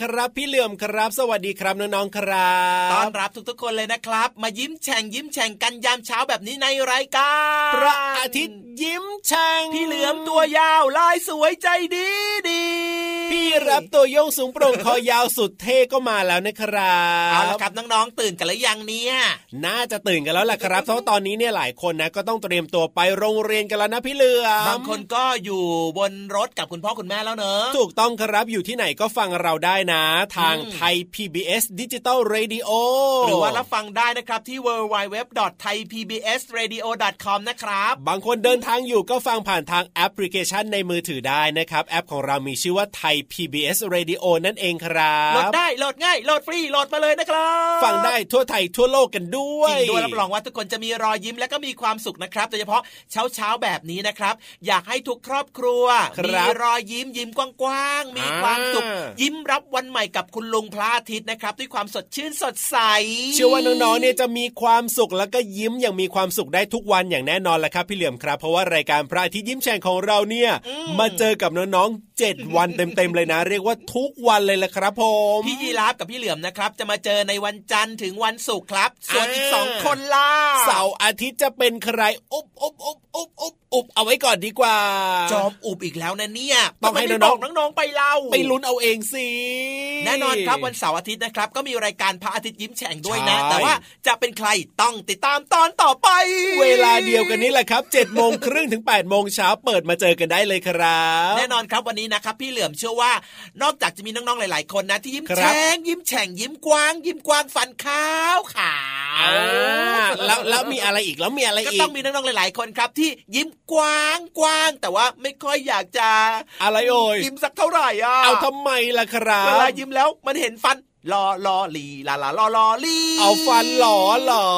ครับ พี่เหลื่อมครับ สวัสดีครับน้องๆครัๆต้อนบรับทุกๆคนเลยนะครับ มายิ้มแฉ่งยิ้มแฉ่งกันยามเช้าแบบนี้ในรายการพระอาทิตย์ยิ้มแฉ่งพี่เหลือมตัวยาวลายสวยใจดีดีพี่รับตัวโยงสูงโปร่งคอยาวสุดเท่ก็มาแล้วนะครับเอาละครับน้องๆตื่นกันหรือยังเนี่ยน่าจะตื่นกันแล้วล่ะครับเพราะว่าตอนนี้เนี่ยหลายคนนะก็ต้องเตรียมตัวไปโรงเรียนกันแล้วนะพี่เหลือมบางคนก็อยู่บนรถกับคุณพ่อคุณแม่แล้วเนอะถูกต้องครับอยู่ที่ไหนก็ฟังเราได้นะ ทางอืมไทย PBS Digital Radio หรือว่ารับฟังได้นะครับที่ www.thaipbsradio.com นะครับ บางคนเดินทางอยู่ก็ฟังผ่านทางแอปพลิเคชันในมือถือได้นะครับ แอปของเรามีชื่อว่าไทย PBS Radio นั่นเองครับโหลดได้โหลดง่ายโหลดฟรีโหลดมาเลยนะครับ ฟังได้ทั่วไทยทั่วโลกกันด้วยจริงด้วยรับรองว่าทุกคนจะมีรอยยิ้มและก็มีความสุขนะครับโดยเฉพาะเช้าเช้าๆแบบนี้นะครับ อยากให้ทุกครอบครัวครับมีรอยยิ้มยิ้มกว้างๆมีความสุขอ่ายิ้มรับวันใหม่กับคุณลุงพระอาทิตย์นะครับ ด้วยความสดชื่นสดใส เชื่อว่าน้องๆเนี่ยจะมีความสุขแล้วก็ยิ้มอย่างมีความสุขได้ทุกวันอย่างแน่นอนแหละครับ พี่เหลี่ยมครับ เพราะว่ารายการพระอาทิตย์ยิ้มแฉ่งของเราเนี่ยมาเจอกับน้องๆเจ็ดวันเต็มๆเลยนะ เรียกว่าทุกวันเลยแหละครับผมพี่ยีราฟกับพี่เหลือมนะครับ จะมาเจอในวันจันทร์ถึงวันศุกร์ครับ ส่วนอีกอ่าสองคนล่ะเสาร์อาทิตย์จะเป็นใครอุบอุบอุบอุบอุบ อุบเอาไว้ก่อนดีกว่า จอมอุบอีกแล้วนะเนี่ย ต้องให้ทำไมไม่น้บอองกน้องๆไปเล่าไปลุ้นเอาเองสิแน่นอนครับวันเสาร์อาทิตย์นะครับ ก็มีรายการพระอาทิตย์ยิ้มแฉ่งด้วยนะใช่แต่ว่าจะเป็นใครต้องติดตามตอนต่อไป เวลาเดียวกันนี้แหละครับ7จ็ดโมงครึ่งถึง8ปดโมงเช้าเปิดมาเจอกันได้เลยครับ แน่นอนครับวันนี้นะครับ พี่เหลือมเชื่อว่านอกจากจะมีน้องๆหลาย ๆ คนนะที่ยิ้มครับแฉ่งยิ้มแฉ่งยิ้มกว้าง ยิ้มกว้างฟันขาวขาวอ่า แล้วแล้วมีอะไรอีกแล้วมีอะไรก็อีกต้องมีน้องๆหลาย ๆ คนครับ ที่ยิ้มกว้างกว้างแต่ว่าไม่ค่อยอยากจะอะไรเอ่ยยิ้มสักเท่าไหร่อะเอาทำไมล่ะครับเวลายิ้มแล้วมันเห็นฟันลอลอลีลาลาลอลอลีเอาฟันหลอเหรอ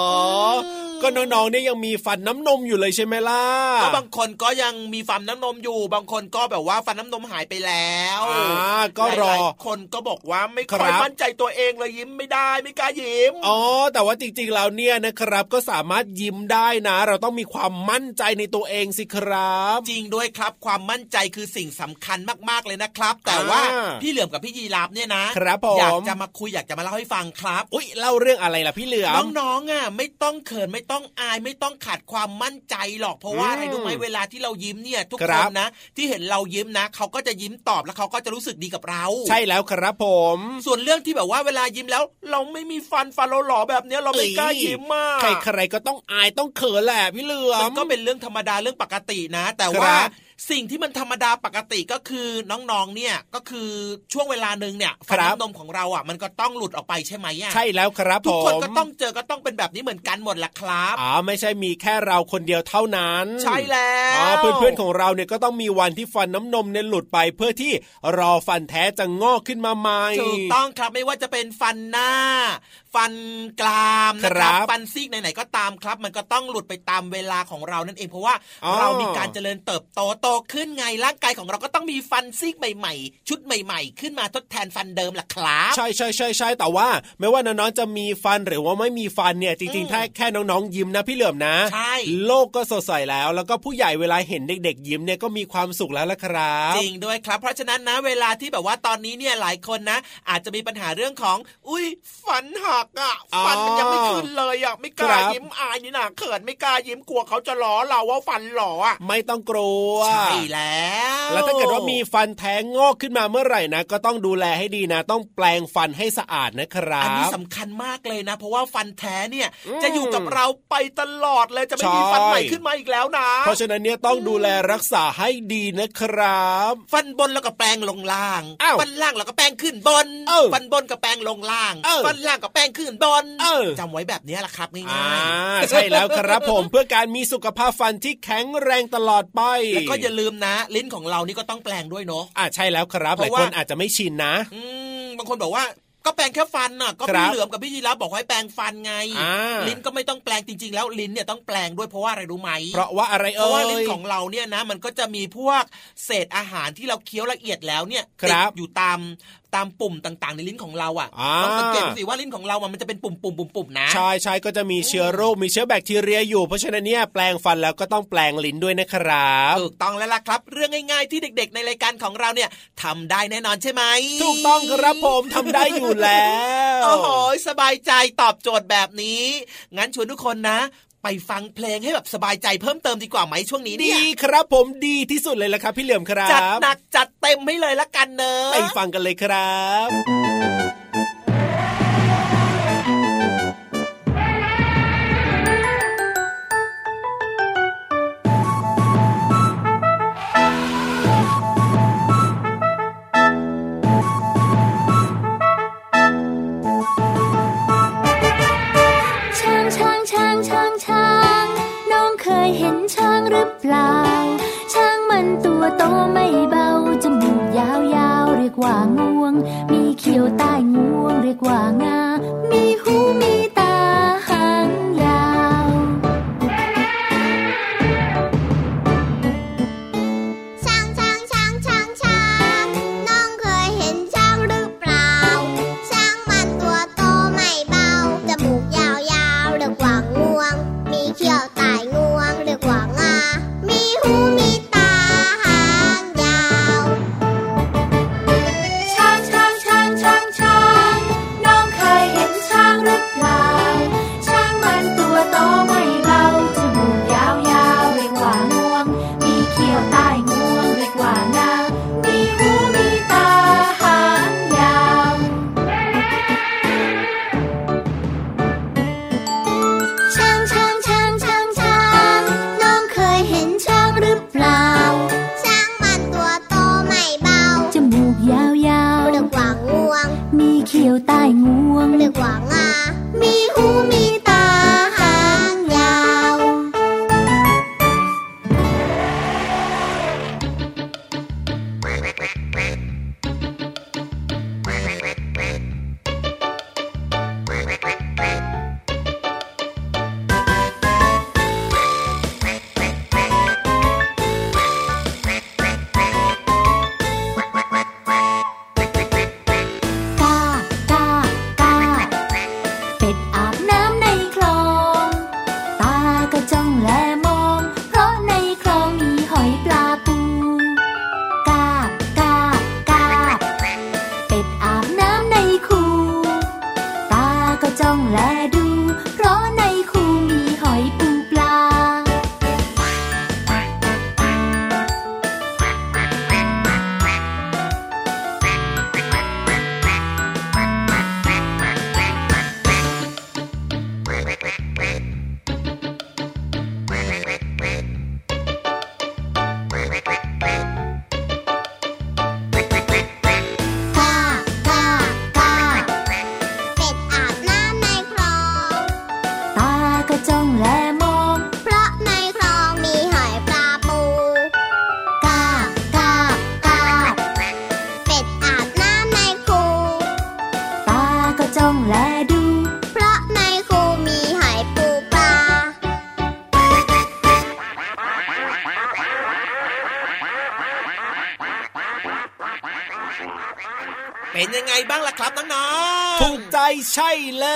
ก็ก็น้องๆเนี่ยยังมีฟันน้ำนมอยู่เลยใช่ไหมล่ะก็บางคนก็ยังมีฟันน้ำนมอยู่ บางคนก็แบบว่าฟันน้ำนมหายไปแล้วอ่าก็รอหลายๆคนก็บอกว่าไม่ค่อยครับมั่นใจตัวเองเลยยิ้มไม่ได้ไม่กล้ายิ้มอ๋อแต่ว่าจริงๆแล้วเนี่ยนะครับ ก็สามารถยิ้มได้นะ เราต้องมีความมั่นใจในตัวเองสิครับ จริงด้วยครับความมั่นใจคือสิ่งสำคัญมากๆเลยนะครับ แต่ว่าอ่าพี่เหลือมกับพี่ยีราฟเนี่ยนะครับผมอยากจะมาคุยอยากจะมาเล่าให้ฟังครับ อุ้ยเล่าเรื่องอะไรล่ะพี่เหลือมน้องๆอะไม่ต้องเขินไม่ต้องอายไม่ต้องขาดความมั่นใจหรอกเพราะว่าอืมอะไรรู้ไหมเวลาที่เรายิ้มเนี่ย ทุกคครันบนะ ที่เห็นเรายิ้มนะเขาก็จะยิ้มตอบแล้วเขาก็จะรู้สึกดีกับเรา ใช่แล้วครับผม ส่วนเรื่องที่แบบว่าเวลายิ้มแล้ว เราไม่มีฟันฟันเราหล่อแบบเนี้ยเราไม่กล้ายิ้มมากใครๆก็ต้องอายต้องเขินแหละพี่เหลือมัมนก็เป็นเรื่องธรรมดาเรื่องปกตินะ แต่ครับว่า สิ่งที่มันธรรมดาปกติก็คือน้องๆเนี่ยก็คือช่วงเวลาหนึ่งเนี่ยฟันน้ำนมของเราอะมันก็ต้องหลุดออกไปใช่ไหมอะใช่แล้วครับทุกคนผมก็ต้องเจอก็ต้องเป็นแบบนี้เหมือนกันหมดแหละครับอ๋อไม่ใช่มีแค่เราคนเดียวเท่านั้น ใช่แล้วอ๋อเพื่อนๆของเราเนี่ยก็ต้องมีวันที่ฟันน้ำนมเนี่ยหลุดไปเพื่อที่รอฟันแท้จะงอกขึ้นมาใหม่ถูกต้องครับไม่ว่าจะเป็นฟันหน้า ฟันกรามนะคครัรับบฟันซีกไหนๆก็ตามครับ มันก็ต้องหลุดไปตามเวลาของเรานั่นเองเพราะว่าอ๋อเรามีการเจริญเติบโตโตขึ้นไงร่างกายของเราก็ต้องมีฟันซีกใหม่ ๆ ชุดใหม่ ๆ ขึ้นมาทดแทนฟันเดิมล่ะครับใช่ใช่ใช่ใช่แต่ว่า ไม่ว่าน้องๆจะมีฟันหรือว่าไม่มีฟันเนี่ยจริงอืมๆถ้าแค่น้องๆยิ้มนะพี่เหลือมนะใช่โลกก็สดใสแล้ว แล้วก็ผู้ใหญ่เวลาเห็นเด็ก ๆ ยิ้มเนี่ยก็มีความสุขแล้วละครับจริงด้วยครับ เพราะฉะนั้นนะเวลาที่แบบว่าตอนนี้เนี่ยหลายคนนะ อาจจะมีปัญหาเรื่องของ อุ้ยฟันหักอะอ๋อฟันมันยังไม่ขึ้นเลยอะไม่กล้าครับยิ้มอายนี่นะเขินไม่กล้ายิ้มกลัวเขาจะล้อเราว่าฟันหล่ออะไม่ต้องกลัวใช่แล้ว แล้วถ้าเกิดว่ามีฟันแท้งงอกขึ้นมาเมื่อไหร่นะ ก็ต้องดูแลให้ดีนะ ต้องแปลงฟันให้สะอาดนะครัอันนี้บสำคัญมากเลยนะ เพราะว่าฟันแท้เนี่ยอืมจะอยู่กับเราไปตลอดเลยจะไม่มีใช่ฟันใหม่ขึ้นมาอีกแล้วนะ เพราะฉะนั้นเนี่ยต้องดูแลรักษาให้ดีนะครับ ฟันบนแล้วก็แปลงลงล่างอ้าวฟันล่างแล้วก็แปลงขึ้นบนเออฟันบนก็แปลงลงล่างเออฟันล่างก็แปลงขึ้นบนเออจำไว้แบบนี้แหละครับง่อ่าายๆใช่แล้วครับผมเพื่อการมีสุขภาพฟันที่แข็งแรงตลอดไปแล้วก็อย่าลืมนะ ลิ้นของเรานี่ก็ต้องแปลงด้วยเนาะอ่าใช่แล้วครับเพหลายราะว่าคนอาจจะไม่ชินนะ อืมบางคนบอกว่าก็แปลงแค่ฟันน่ะก็ครัพี่บเหลือมกับพี่ยีรับบอกให้แปลงฟันไงอ่าลิ้นก็ไม่ต้องแปลงจริง ๆ แล้วลิ้นเนี่ยต้องแปลงด้วยเพราะว่าอะไรรู้ไหมเพราะว่าอะไรเพเอ่ราะว่ายลิ้นของเราเนี่ยนะ มันก็จะมีพวกเศษอาหารที่เราเคี้ยวละเอียดแล้วเนี่ยครัติบดอยู่ตามตามปุ่มต่าง ๆ ในลิ้นของเราอะอ่าต้องสังเกตดูสิว่าลิ้นของเราอะมันจะเป็นปุ่มๆปุ่มๆนะใช่ใช่ก็จะมีเชื้อโรคมีเชื้อแบคทีเรียอยู่ เพราะฉะนั้นเนี่ยแปลงฟันแล้วก็ต้องแปลงลิ้นด้วยนะครับถูกต้องแล้วล่ะครับ เรื่องง่าย ๆ ที่เด็ก ๆ ในรายการของเราเนี่ยทำได้แน่นอนใช่ไหมถูกต้องครับผมทำได้อยู่แล้วโอ้โหสบายใจตอบโจทย์แบบนี้ งั้นชวนทุกคนนะ ไปฟังเพลงให้แบบสบายใจเพิ่มเติมดีกว่าไหมช่วงนี้ดีเนี่ยครับผมดีที่สุดเลยละครับ พี่เหลี่ยมครับ จัดหนักจัดเต็มให้เลยละกันเนอะไปฟังกันเลยครับ ใช่เล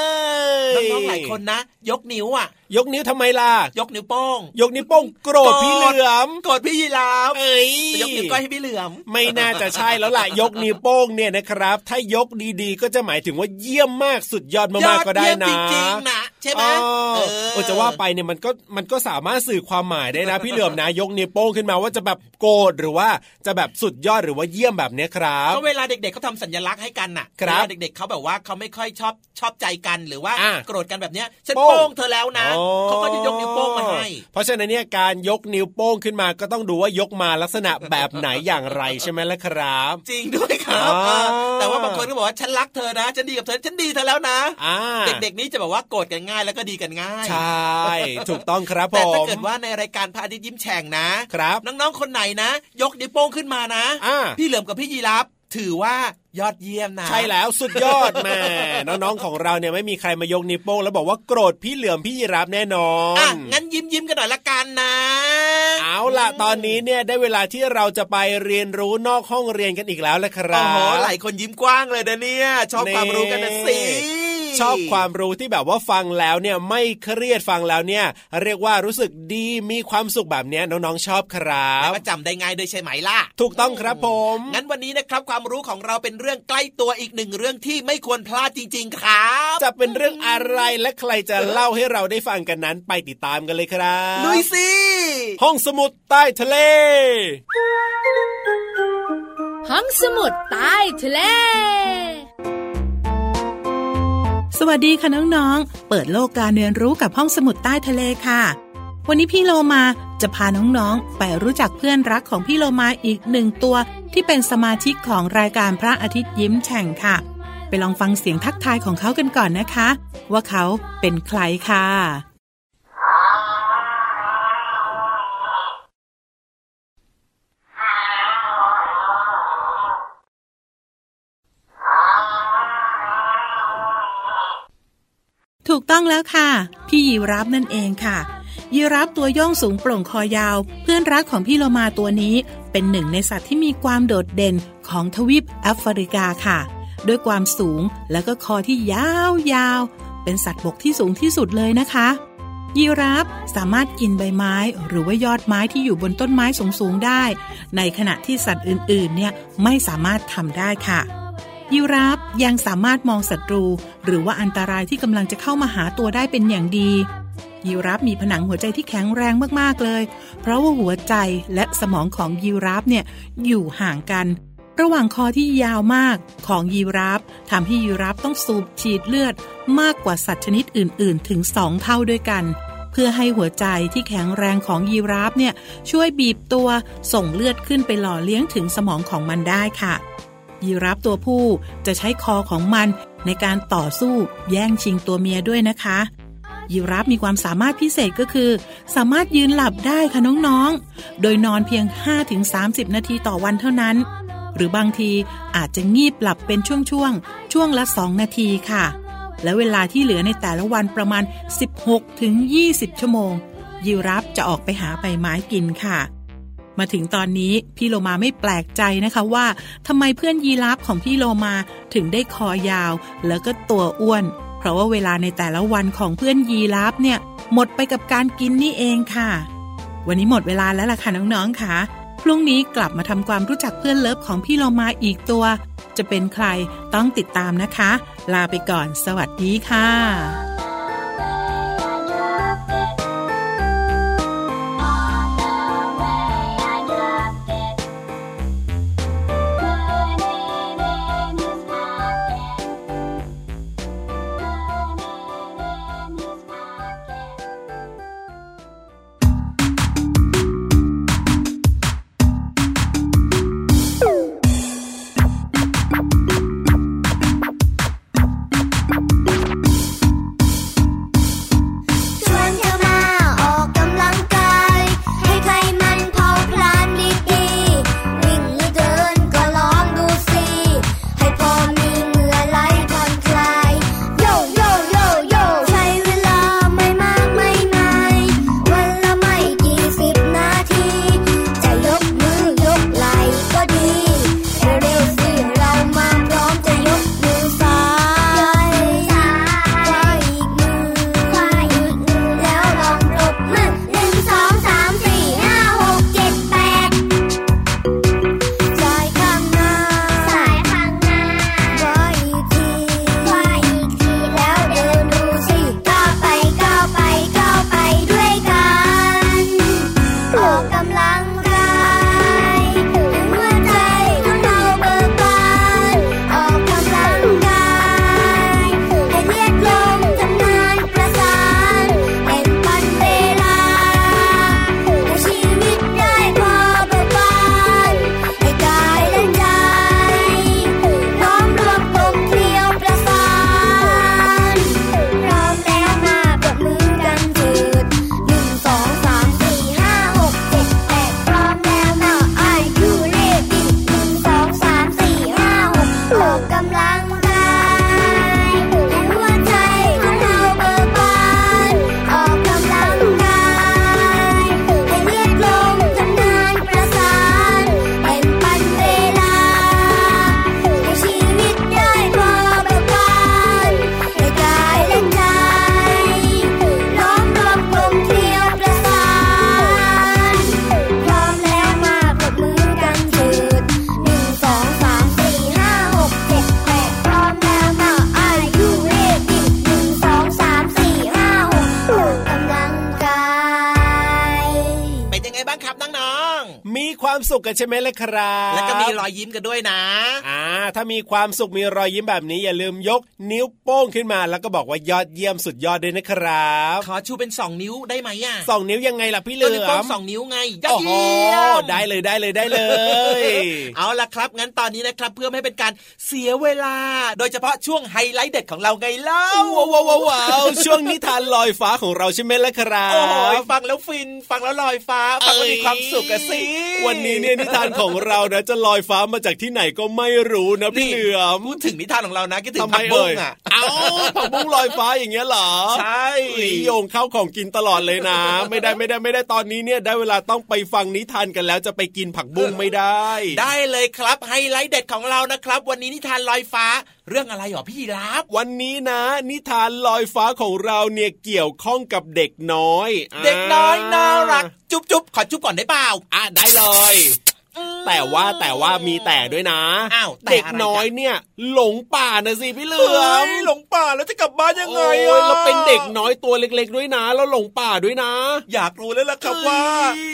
ยน้องๆหลายคนนะ ยกนิ้วอะ ยกนิ้วทำไมล่ะ ยกนิ้วโป้ง ยกนิ้วโป้งโกรธพี่เหลือมกดพี่ยีราฟเอ้ยแต่ยกนิ้วก้อยให้พี่เหลือม ไม่น่าจะใช่แล้วล่ะ ยกนิ้วโป้งเนี่ยนะครับ ถ้ายกดีๆ ก็จะหมายถึงว่าเยี่ยมมากสุดยอดมากๆก็ได้นะยอเยี่ยมจริงๆนะใช่ไหมอ๋อเอเออจะว่าไปเนี่ยมันก็มันก็สามารถสื่อความหมายได้นะ พี่เหลือมนะยกนิ้วโป้งขึ้นมาว่าจะแบบโกรธหรือว่าจะแบบสุดยอดหรือว่าเยี่ยมแบบเนี้ยครับก็เวลาเด็กๆเขาทำสัญลักษณ์ให้กันน่ะครับเวลาเด็กๆเขาแบบว่าเขาไม่ค่อยชอบชอบใจกันหรือว่าอะโกรธกันแบบเนี้ยฉันโป้งโป้งเธอแล้วนะอ๋อเขาก็จะยกนิ้วโป้งมาให้เพราะฉะนั้นเนี่ยการยกนิ้วโป้งขึ้นมาก็ต้องดูว่ายกมาลักษณะแบบไหนอย่างไรใช่ไหมล่ะครับ จริงด้วยครับอ่าเออแต่ว่าบางคนก็บอกว่าฉันรักเธอนะฉันดีกับเธอฉันดีเธอแล้วนะอ่าเด็กๆนี้จะแบบว่าโกรธกันง่ายแล้วก็ดีกันง่ายใช่ถูกต้องครับผแต่ถ้ามเกิดว่าในรายการพระอาทิตย์ยิ้มแฉ่งนะครับ น้องๆคนไหนนะ ยกนิ้วโป้งขึ้นมานะอ่าพี่เหลิมกับพี่ยีรับ ถือว่ายอดเยี่ยมนะ ใช่แล้วสุดยอดแม่น้องๆของเราเนี่ยไม่มีใครมายกนิ้วโป้งแล้วบอกว่าโกรธพี่เหลือมพี่ยีรับแน่นอนอะงั้นยิ้มยิ้มๆกันหน่อยละกันนะ เอาล่ะตอนนี้เนี่ยได้เวลาที่เราจะไปเรียนรู้นอกห้องเรียนกันอีกแล้วละครัโอ้บโหหลายคนยิ้มกว้างเลยนะเนี่ยชอบนี่ความรู้กันนะสิ ชอบความรู้ที่แบบว่าฟังแล้วเนี่ยไม่เครียดฟังแล้วเนี่ย เรียกว่ารู้สึกดีมีความสุขแบบเนี้ยน้องๆชอบครับแล้วก็จำได้ง่ายด้วยใช่ไหมล่ะ ถูกต้องครับผม งั้นวันนี้นะครับความรู้ของเราเป็นเรื่องใกล้ตัวอีกหนึ่งเรื่องที่ไม่ควรพลาดจริง ๆ ครับ จะเป็นเรื่องอะไรและใครจะเล่าให้เราได้ฟังกันนั้นไปติดตามกันเลยครับลุยสิห้องสมุดใต้ทะเล ห้องสมุดใต้ทะเล สวัสดีค่ะน้องๆ เปิดโลกการเรียนรู้กับห้องสมุดใต้ทะเลค่ะ วันนี้พี่โลมาจะพาน้องๆ ไปรู้จักเพื่อนรักของพี่โลมาอีกหนึ่งตัว ที่เป็นสมาชิกของรายการพระอาทิตย์ยิ้มแฉ่งค่ะ ไปลองฟังเสียงทักทายของเขากันก่อนนะคะ ว่าเขาเป็นใครค่ะ กต้องแล้วค่ะ พี่ยีรับนั่นเองค่ะ ยีรับตัวย่องสูงโปร่งคอยาว เพื่อนรักของพี่โลมาตัวนี้ เป็นหนึ่งในสัตว์ที่มีความโดดเด่นของทวีปแอฟริกาค่ะ ด้วยความสูงและก็คอที่ยาวๆเป็นสัตว์บกที่สูงที่สุดเลยนะคะ ยีราฟสามารถกินใบไม้หรือว่ายอดไม้ที่อยู่บนต้นไม้สูงๆได้ ในขณะที่สัตว์อื่นๆ เนี่ยไม่สามารถทำได้ค่ะ ยีราฟยังสามารถมองศัตรู หรือว่าอันตรายที่กำลังจะเข้ามาหาตัวได้เป็นอย่างดียีราฟมีผนังหัวใจที่แข็งแรงมากๆเลย เพราะว่าหัวใจและสมองของยีราฟเนี่ยอยู่ห่างกัน ระหว่างคอที่ยาวมากของยีราฟทำให้ยีราฟต้องสูบฉีดเลือดมากกว่าสัตว์ชนิดอื่น ๆ ถึง2เท่าด้วยกัน เพื่อให้หัวใจที่แข็งแรงของยีราฟเนี่ยช่วยบีบตัวส่งเลือดขึ้นไปหล่อเลี้ยงถึงสมองของมันได้ค่ะ ยีราฟตัวผู้จะใช้คอของมันในการต่อสู้แย่งชิงตัวเมียด้วยนะคะ ยีราฟมีความสามารถพิเศษก็คือ สามารถยืนหลับได้ค่ะน้องๆ โดยนอนเพียง 5-30 นาทีต่อวันเท่านั้น หรือบางทีอาจจะงีบหลับเป็นช่วงๆช่วงละ 2 นาทีค่ะ และเวลาที่เหลือในแต่ละวันประมาณ 16-20 ชั่วโมง ยีราฟจะออกไปหาใบไม้กินค่ะ มาถึงตอนนี้พี่โลมาไม่แปลกใจนะคะว่าทำไมเพื่อนยีราฟของพี่โลมาถึงได้คอยาว แล้วก็ตัวอ้วน เพราะว่าเวลาในแต่ละวันของเพื่อนยีราฟเนี่ย หมดไปกับการกินนี่เองค่ะ วันนี้หมดเวลาแล้วล่ะค่ะน้องๆค่ะพรุ่งนี้กลับมาทำความรู้จักเพื่อนเลิฟของพี่โลมาอีกตัว จะเป็นใครต้องติดตามนะคะ ลาไปก่อน สวัสดีค่ะ「 ความสุขกันใช่ไหมล่ะครับ แล้วก็มีรอยยิ้มกันด้วยนะ อ่า ถ้ามีความสุขมีรอยยิ้มแบบนี้อย่าลืมยก นิ้วโป้งขึ้นมา แล้วก็บอกว่ายอดเยี่ยมสุดยอดด้วยนะครับขอชูเป็นสองนิ้วได้ไหมอะสองนิ้วยังไงล่ะพี่เหลืก็นิ้วโป้องมสองนิ้วไงยอดโอ้โหเยี่ยมได้เลยได้เลยได้เลย เอาล่ะครับงั้นตอนนี้นะครับเพื่อไม่ให้เป็นการเสียเวลา โดยเฉพาะช่วงไฮไลท์เด็ดของเราไงเล่าว้าวว้าวว้าวว้าวช่วงนิทานลอยฟ้าของเราใช่ไหมล่ะครับโอ้โหฟังแล้วฟินฟังแล้วลอยฟ้าฟังแล้วมีความสุขอะสิวันนี้เนี่ยนิทานของเรานะจะลอยฟ้ามาจากที่ไหนก็ไม่รู้นะพี่เหลือมพูดถึงนิทานของเรานะคิดถึงทำไมผักบุ้เอ่งยอะเอ้าผักบุ้งลอยฟ้าอย่างเงี้ยเหรอ ใช่เอ้ยโยงเข้าของกินตลอดเลยนะ ไม่ได้ไม่ได้ไม่ได้ตอนนี้เนี่ยได้เวลาต้องไปฟังนิทานกันแล้วจะไปกินผักบุ้งไม่ได้ ได้เลยครับไฮไลท์เด็ดของเรานะครับ วันนี้นิทานลอยฟ้าเรื่องอะไรหรอพี่ยีรับวันนี้นะ นิทานลอยฟ้าของเราเนี่ยเกี่ยวข้องกับเด็กน้อย เด็กน้อยน่ารัก จุ๊บจุ๊บขอจุ๊บก่อนได้เปล่าอะได้เลย แต่ว่าแต่ว่ามีแต่ด้วยนะอ้าวแต่เด็กอะไรน้อยจ๊ะเนี่ย หลงป่านะสิพี่เหลือมเฮ้ยหลงป่าแล้วจะกลับบ้านยังไงโอ้อะยแล้วเป็นเด็กน้อยตัวเล็ก ๆ ด้วยนะแล้วหลงป่าด้วยนะ อยากรู้แล้วล่ะครับเฮ้ยว่า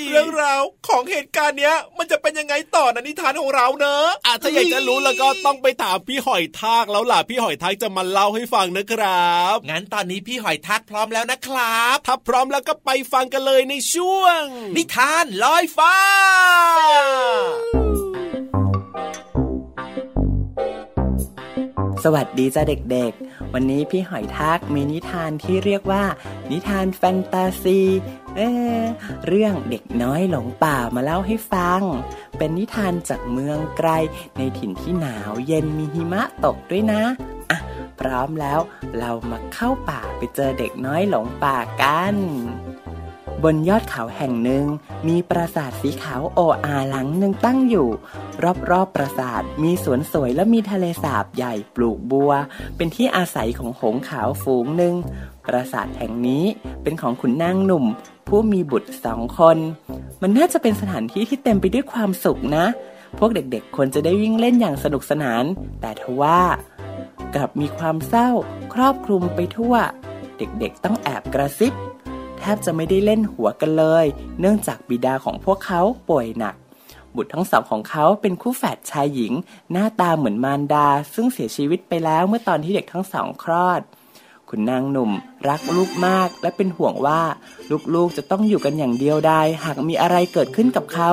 เรื่องราวของเหตุการณ์เนี้ย มันจะเป็นยังไงต่อในะนิทานของเราเนอะอะถ้าอยากจะรู้แล้วก็ต้องไปถามพี่หอยทากแล้วล่ะพี่หอยทากจะมาเล่าให้ฟังนะครับ งั้นตอนนี้พี่หอยทักพร้อมแล้วนะครับถ้าพร้อมแล้วก็ไปฟังกันเลยในช่วง นิทานลอยฟ้าสวัสดีจ้าเด็กๆ วันนี้พี่หอยทากมีนิทานที่เรียกว่า นิทานแฟนตาซีเออเรื่องเด็กน้อยหลงป่ามาเล่าให้ฟัง เป็นนิทานจากเมืองไกล ในถิ่นที่หนาวเย็นมีหิมะตกด้วยนะอะพร้อมแล้วเรามาเข้าป่าไปเจอเด็กน้อยหลงป่ากัน บนยอดเขาแห่งหนึ่ง มีปราสาทสีขาวโออาหลังหนึ่งตั้งอยู่ รอบๆปราสาทมีสวนสวยและมีทะเลสาบใหญ่ปลูกบัว เป็นที่อาศัยของหงขาวฝูงหนึ่ง ปราสาทแห่งนี้เป็นของขุนนางหนุ่ม ผู้มีบุตรสองคน มันน่าจะเป็นสถานที่ที่เต็มไปด้วยความสุขนะ พวกเด็กๆควรจะได้วิ่งเล่นอย่างสนุกสนาน แต่ทว่ากลับมีความเศร้า ครอบคลุมไปทั่ว เด็กๆต้องแอบกระซิบ แทบจะไม่ได้เล่นหัวกันเลย เนื่องจากบิดาของพวกเขาป่วยหนัก บุตรทั้งสองของเขาเป็นคู่แฝดชายหญิง หน้าตาเหมือนมารดา ซึ่งเสียชีวิตไปแล้วเมื่อตอนที่เด็กทั้งสองคลอด คุณนางหนุ่มรักลูกมากและเป็นห่วงว่าลูกๆจะต้องอยู่กันอย่างเดียวดายหากมีอะไรเกิดขึ้นกับเขา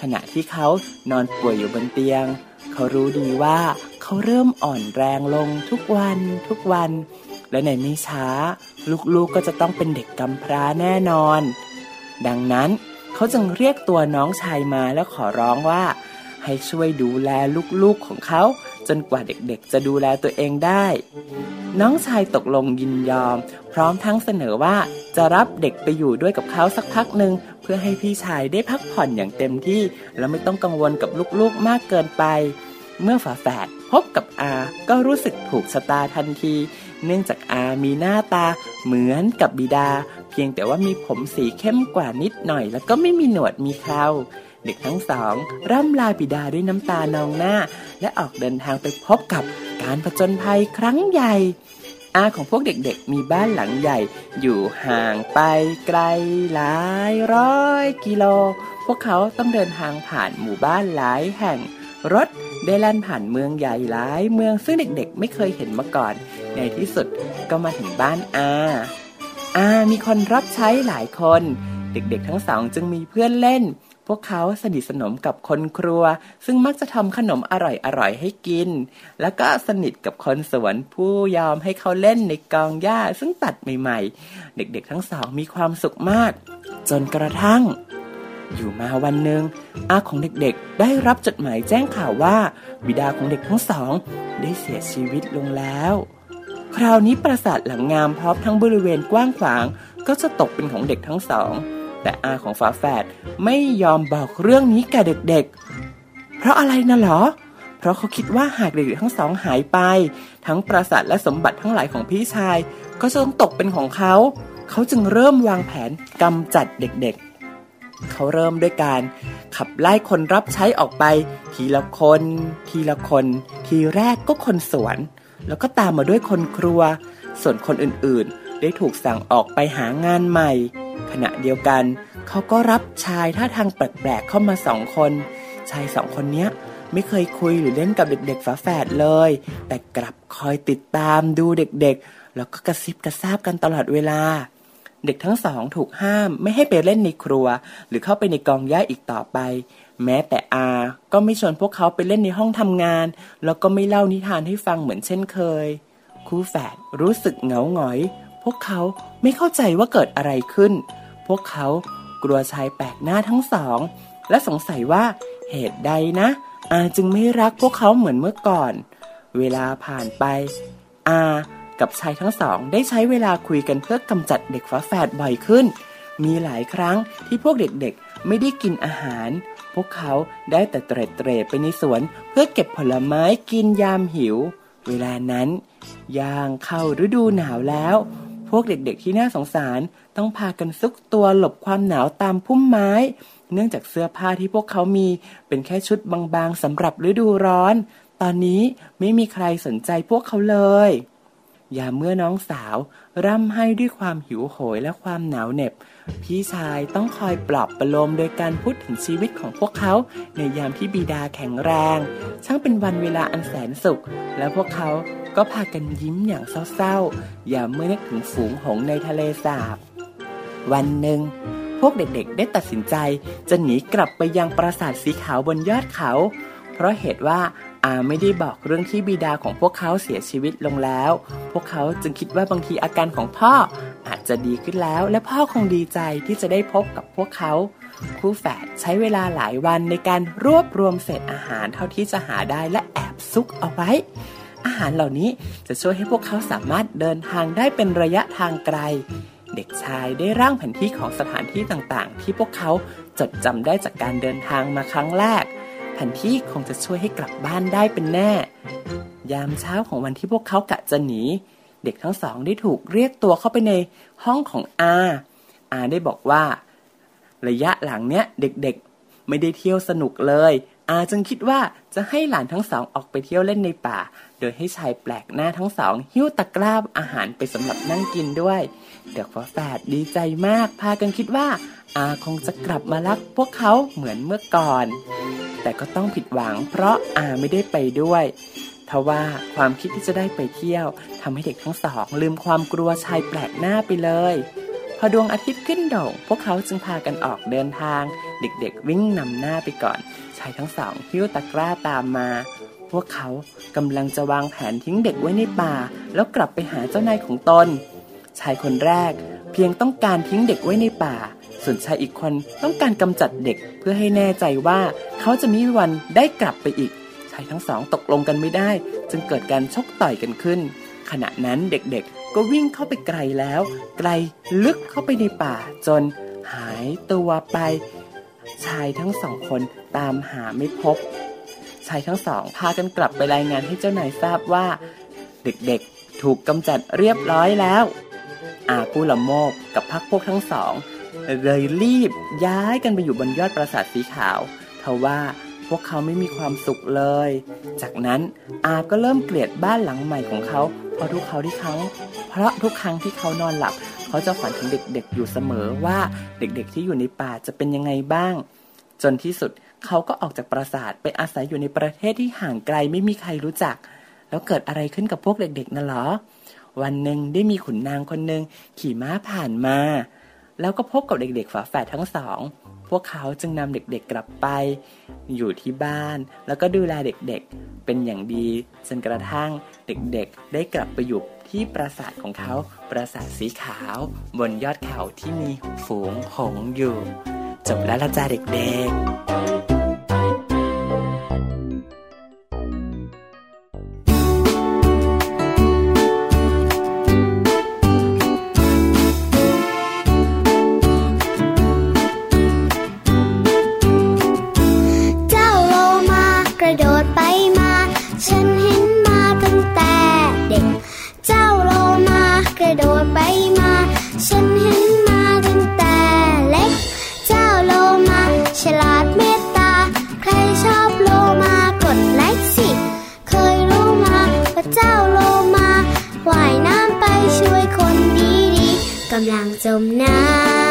ขณะที่เขานอนป่วยอยู่บนเตียง เขารู้ดีว่าเขาเริ่มอ่อนแรงลงทุกวันทุกวัน และในไม่ช้า ลูกๆก็จะต้องเป็นเด็กกำพร้าแน่นอน ดังนั้นเขาจึงเรียกตัวน้องชายมาแล้วขอร้องว่า ให้ช่วยดูแลลูกๆของเขา จนกว่าเด็กๆ จะดูแลตัวเองได้ น้องชายตกลงยินยอม พร้อมทั้งเสนอว่าจะรับเด็กไปอยู่ด้วยกับเขาสักพักหนึ่งเพื่อให้พี่ชายได้พักผ่อนอย่างเต็มที่ และไม่ต้องกังวลกับลูกๆมากเกินไป เมื่อฝาแฝดพบกับอา ก็รู้สึกถูกชะตาทันที เนื่องจากอามีหน้าตาเหมือนกับบิดา เพียงแต่ว่ามีผมสีเข้มกว่านิดหน่อย แล้วก็ไม่มีหนวดมีเคราเด็กทั้งสอง ร่ำลาบิดาด้วยน้ำตานองหน้า และออกเดินทางไปพบกับการผจญภัยครั้งใหญ่ อาของพวกเด็กๆ มีบ้านหลังใหญ่ อยู่ห่างไปไกลหลายร้อยกิโล พวกเขาต้องเดินทางผ่านหมู่บ้านหลายแห่ง รถได้แล่นผ่านเมืองใหญ่หลายเมืองซึ่งเด็กๆ ไม่เคยเห็นมาก่อน ในที่สุดก็มาถึงบ้านอาอามีคนรับใช้หลายคน เด็กๆทั้งสองจึงมีเพื่อนเล่น พวกเขาสนิทสนมกับคนครัว ซึ่งมักจะทำขนมอร่อยๆให้กิน แล้วก็สนิทกับคนสวนผู้ยอมให้เขาเล่นในกองหญ้าซึ่งตัดใหม่ๆ เด็กๆทั้งสองมีความสุขมาก จนกระทั่งอยู่มาวันหนึ่งอาของเด็กๆ ได้รับจดหมายแจ้งข่าวว่า บิดาของเด็กทั้งสอง ได้เสียชีวิตลงแล้ว คราวนี้ปราสาทหลังงามพร้อมทั้งบริเวณกว้างขวาง ก็จะตกเป็นของเด็กทั้งสอง แต่อาของฝาแฝดไม่ยอมบอกเรื่องนี้แก่เด็กๆ เพราะอะไรนะเหรอ เพราะเขาคิดว่าหากเด็กๆทั้งสองหายไป ทั้งปราสาทและสมบัติทั้งหลายของพี่ชาย ก็จะต้องตกเป็นของเขา เขาจึงเริ่มวางแผนกำจัดเด็กๆเขาเริ่มด้วยการขับไล่คนรับใช้ออกไป ทีละคน ทีละคน ทีแรกก็คนสวน แล้วก็ตามมาด้วยคนครัว ส่วนคนอื่นๆ ได้ถูกสั่งออกไปหางานใหม่ ขณะเดียวกันเขาก็รับชายท่าทางแปลกๆเข้ามาสองคน ชายสองคนเนี้ยไม่เคยคุยหรือเล่นกับเด็กๆฝาแฝดเลย แต่กลับคอยติดตามดูเด็กๆ แล้วก็กระซิบกระซาบกันตลอดเวลา เด็กทั้งสองถูกห้ามไม่ให้ไปเล่นในครัว หรือเข้าไปในกองหญ้าอีกต่อไป แม้แต่อา ก็ไม่ชวนพวกเขาไปเล่นในห้องทำงาน แล้วก็ไม่เล่านิทานให้ฟังเหมือนเช่นเคย คู่แฝดรู้สึกเหงาหงอย พวกเขาไม่เข้าใจว่าเกิดอะไรขึ้น พวกเขากลัวชายแปลกหน้าทั้งสอง และสงสัยว่าเหตุใดนะ อาจึงไม่รักพวกเขาเหมือนเมื่อก่อน เวลาผ่านไป อา กับชายทั้งสองได้ใช้เวลาคุยกันเพื่อกำจัดเด็กฝาแฝดบ่อยขึ้น มีหลายครั้งที่พวกเด็กๆไม่ได้กินอาหาร พวกเขาได้แต่เตร็ดเตร่ไปในสวน เพื่อเก็บผลไม้กินยามหิว เวลานั้นย่างเข้าฤดูหนาวแล้ว พวกเด็กๆที่น่าสงสารต้องพากันซุกตัวหลบความหนาวตามพุ่มไม้ เนื่องจากเสื้อผ้าที่พวกเขามีเป็นแค่ชุดบางๆสำหรับฤดูร้อน ตอนนี้ไม่มีใครสนใจพวกเขาเลย ยามเมื่อน้องสาว ร่ำไห้ด้วยความหิวโหยและความหนาวเหน็บ พี่ชายต้องคอยปลอบประโลมโดยการพูดถึงชีวิตของพวกเขา ในยามที่บิดาแข็งแรง ช่างเป็นวันเวลาอันแสนสุข และพวกเขาก็พากันยิ้มอย่างเศร้าๆยามเมื่อนึกถึงฝูงหงในทะเลสาบ วันหนึ่งพวกเด็กๆ ได้ตัดสินใจจะหนีกลับไปยังปราสาทสีขาวบนยอดเขา เพราะเหตุว่า อาไม่ได้บอกเรื่องที่บิดาของพวกเขาเสียชีวิตลงแล้ว พวกเขาจึงคิดว่าบางทีอาการของพ่ออาจจะดีขึ้นแล้ว และพ่อคงดีใจที่จะได้พบกับพวกเขา คู่แฝดใช้เวลาหลายวันในการรวบรวมเศษอาหารเท่าที่จะหาได้และแอบซุกเอาไว้ อาหารเหล่านี้จะช่วยให้พวกเขาสามารถเดินทางได้เป็นระยะทางไกล เด็กชายได้ร่างแผนที่ของสถานที่ต่างๆ ที่พวกเขาจดจำได้จากการเดินทางมาครั้งแรก นที่คงจะช่วยให้กลับบ้านได้เป็นแน่ ยามเช้าของวันที่พวกเขากะจะหนี เด็กทั้งสองได้ถูกเรียกตัวเข้าไปในห้องของอาอาได้บอกว่า ระยะหลังเนี้ยเด็กๆ ไม่ได้เที่ยวสนุกเลย อาจึงคิดว่าจะให้หลานทั้งสองออกไปเที่ยวเล่นในป่า โดยให้ชายแปลกหน้าทั้งสอง หิ้วตะกร้าอาหารไปสำหรับนั่งกินด้วย เด็กฝาแฝดดีใจมาก พากันคิดว่า อาคงจะกลับมารักพวกเขาเหมือนเมื่อก่อน แต่ก็ต้องผิดหวังเพราะอาไม่ได้ไปด้วยทว่าความคิดที่จะได้ไปเที่ยวทำให้เด็กทั้งสองลืมความกลัวชายแปลกหน้าไปเลย พอดวงอาทิตย์ขึ้นโด่งพวกเขาจึงพากันออกเดินทาง เด็กๆวิ่งนำหน้าไปก่อน ชายทั้งสองหิ้วตะกร้าตามมา พวกเขากำลังจะวางแผนทิ้งเด็กไว้ในป่า แล้วกลับไปหาเจ้านายของตน ชายคนแรก เพียงต้องการทิ้งเด็กไว้ในป่า ส่วนชายอีกคนต้องการกำจัดเด็กเพื่อให้แน่ใจว่าเขาจะมีวันได้กลับไปอีก ชายทั้งสองตกลงกันไม่ได้ จึงเกิดการชกต่อยกันขึ้น ขณะนั้นเด็กๆ ก็วิ่งเข้าไปไกลแล้ว ไกลลึกเข้าไปในป่าจนหายตัวไป ชายทั้งสองคนตามหาไม่พบ ชายทั้งสองพากันกลับไปรายงานให้เจ้านายทราบว่า เด็กๆ ถูกกำจัดเรียบร้อยแล้ว อาผู้ละโมบกับพักพวกทั้งสอง เลยรีบย้ายกันไปอยู่บนยอดปราสาทสีขาวทว่าพวกเขาไม่มีความสุขเลย จากนั้นอาก็เริ่มเกลียดบ้านหลังใหม่ของเขาเพราะทุกเขาที่เขาเพราะทุกครั้งที่เขานอนหลับ เขาจะฝันถึงเด็กๆอยู่เสมอว่าเด็กๆที่อยู่ในป่าจะเป็นยังไงบ้าง จนที่สุดเขาก็ออกจากปราสาทไปอาศัยอยู่ในประเทศที่ห่างไกลไม่มีใครรู้จัก แล้วเกิดอะไรขึ้นกับพวกเด็กๆน่ะหรอ วันหนึ่งได้มีขุนนางคนหนึ่งขี่ม้าผ่านมา แล้วก็พบกับเด็กๆฝาแฝดทั้งสอง พวกเขาจึงนำเด็กๆกลับไป อยู่ที่บ้าน แล้วก็ดูแลเด็กๆ เป็นอย่างดีจนกระทั่งเด็กๆ ได้กลับไปอยู่ที่ปราสาทของเขา ปราสาทสีขาว บนยอดเขาที่มีฝูงหงอยู่ จบแล้วละจ้าเด็กๆ เจ้าโลมาว่ายน้ำไปช่วยคนดีๆกำลังจมน้ำ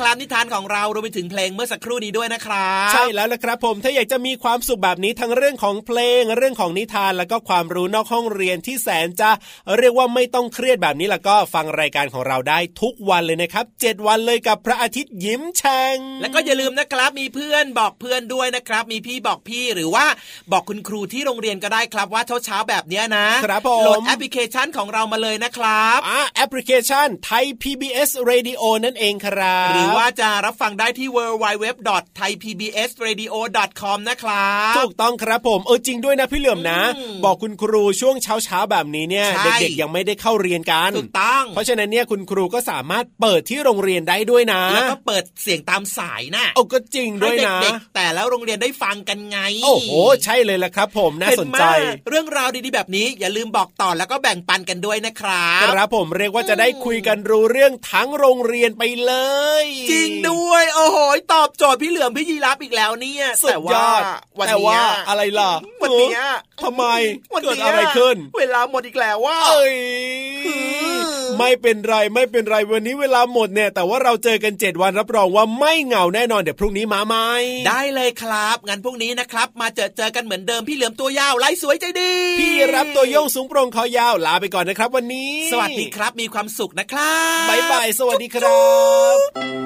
ครับนิทานของเรารวมไปถึงเพลงเมื่อสักครู่นี้ด้วยนะครับใช่แล้วละครับผมถ้าอยากจะมีความสุขแบบนี้ทั้งเรื่องของเพลงเรื่องของนิทานแล้วก็ความรู้นอกห้องเรียนที่แสนจะเรียกว่าไม่ต้องเครียดแบบนี้แล้วก็ฟังรายการของเราได้ทุกวันเลยนะครับ 7 วันเลยกับพระอาทิตย์ยิ้มแฉ่งแล้วก็อย่าลืมนะครับมีเพื่อนบอกเพื่อนด้วยนะครับ มีพี่บอกพี่หรือว่าบอกคุณครูที่โรงเรียนก็ได้ครับว่าเช้าเช้าๆแบบเนี้ยนะครับผมโหลดแอปพลิเคชันของเรามาเลยนะครับอ่าแอปพลิเคชันไทย PBS Radio นั่นเองครับหรือว่าจะรับฟังได้ที่ www.thaipbsradio.com นะครับถูกต้องครับผมเออจริงด้วยนะพี่เหลือมนะอืมบอกคุณครูช่วงเช้าเช้าๆแบบนี้เนี่ยใช่เด็กๆยังไม่ได้เข้าเรียนกันถูกต้อง เพราะฉะนั้นเนี่ยคุณครูก็สามารถเปิดที่โรงเรียนได้ด้วยนะ แล้วก็เปิดเสียงตามสายนะโอ้ก็จริงด้วยให้นะเด็กๆแต่แล้วโรงเรียนได้ฟังกันไง โอ้โห ใช่เลยละครับ ผมน่าสนใจเห็ไหมเรื่องราวดีๆแบบนี้อย่าลืมบอกต่อแล้วก็แบ่งปันกันด้วยนะครับครับผมเรียกว่าจะได้คุยกันรู้เรื่องทั้งโรงเรียนไปเลยจริงด้วย โอ้โหตอบโจทย์พี่เหลือมพี่ยีรับอีกแล้วเนี่ยสุดยอดวันแต่ว่าเนี้ยอะไรล่ะวันเนี้ยทำไมวันเกิดเนี้ยอะไรขึ้น เวลาหมดอีกแล้วว่าเอ้ยคือไม่เป็นไรไม่เป็นไรวันนี้เวลาหมดเนี่ย แต่ว่าเราเจอกัน 7 วันรับรองว่าไม่เหงาแน่นอนเดี๋ยวพรุ่งนี้มาใหม่ได้เลยครับงั้นพรุ่งนี้นะครับ มาเจอเจอกันเหมือนเดิมพี่เหลือมตัวยาวไล่สวยใจดี พี่รับตัวโยงสูงโปร่งคอยาวลาไปก่อนนะครับ วันนี้ สวัสดีครับมีความสุขนะครับบายบายสวัสดีครับ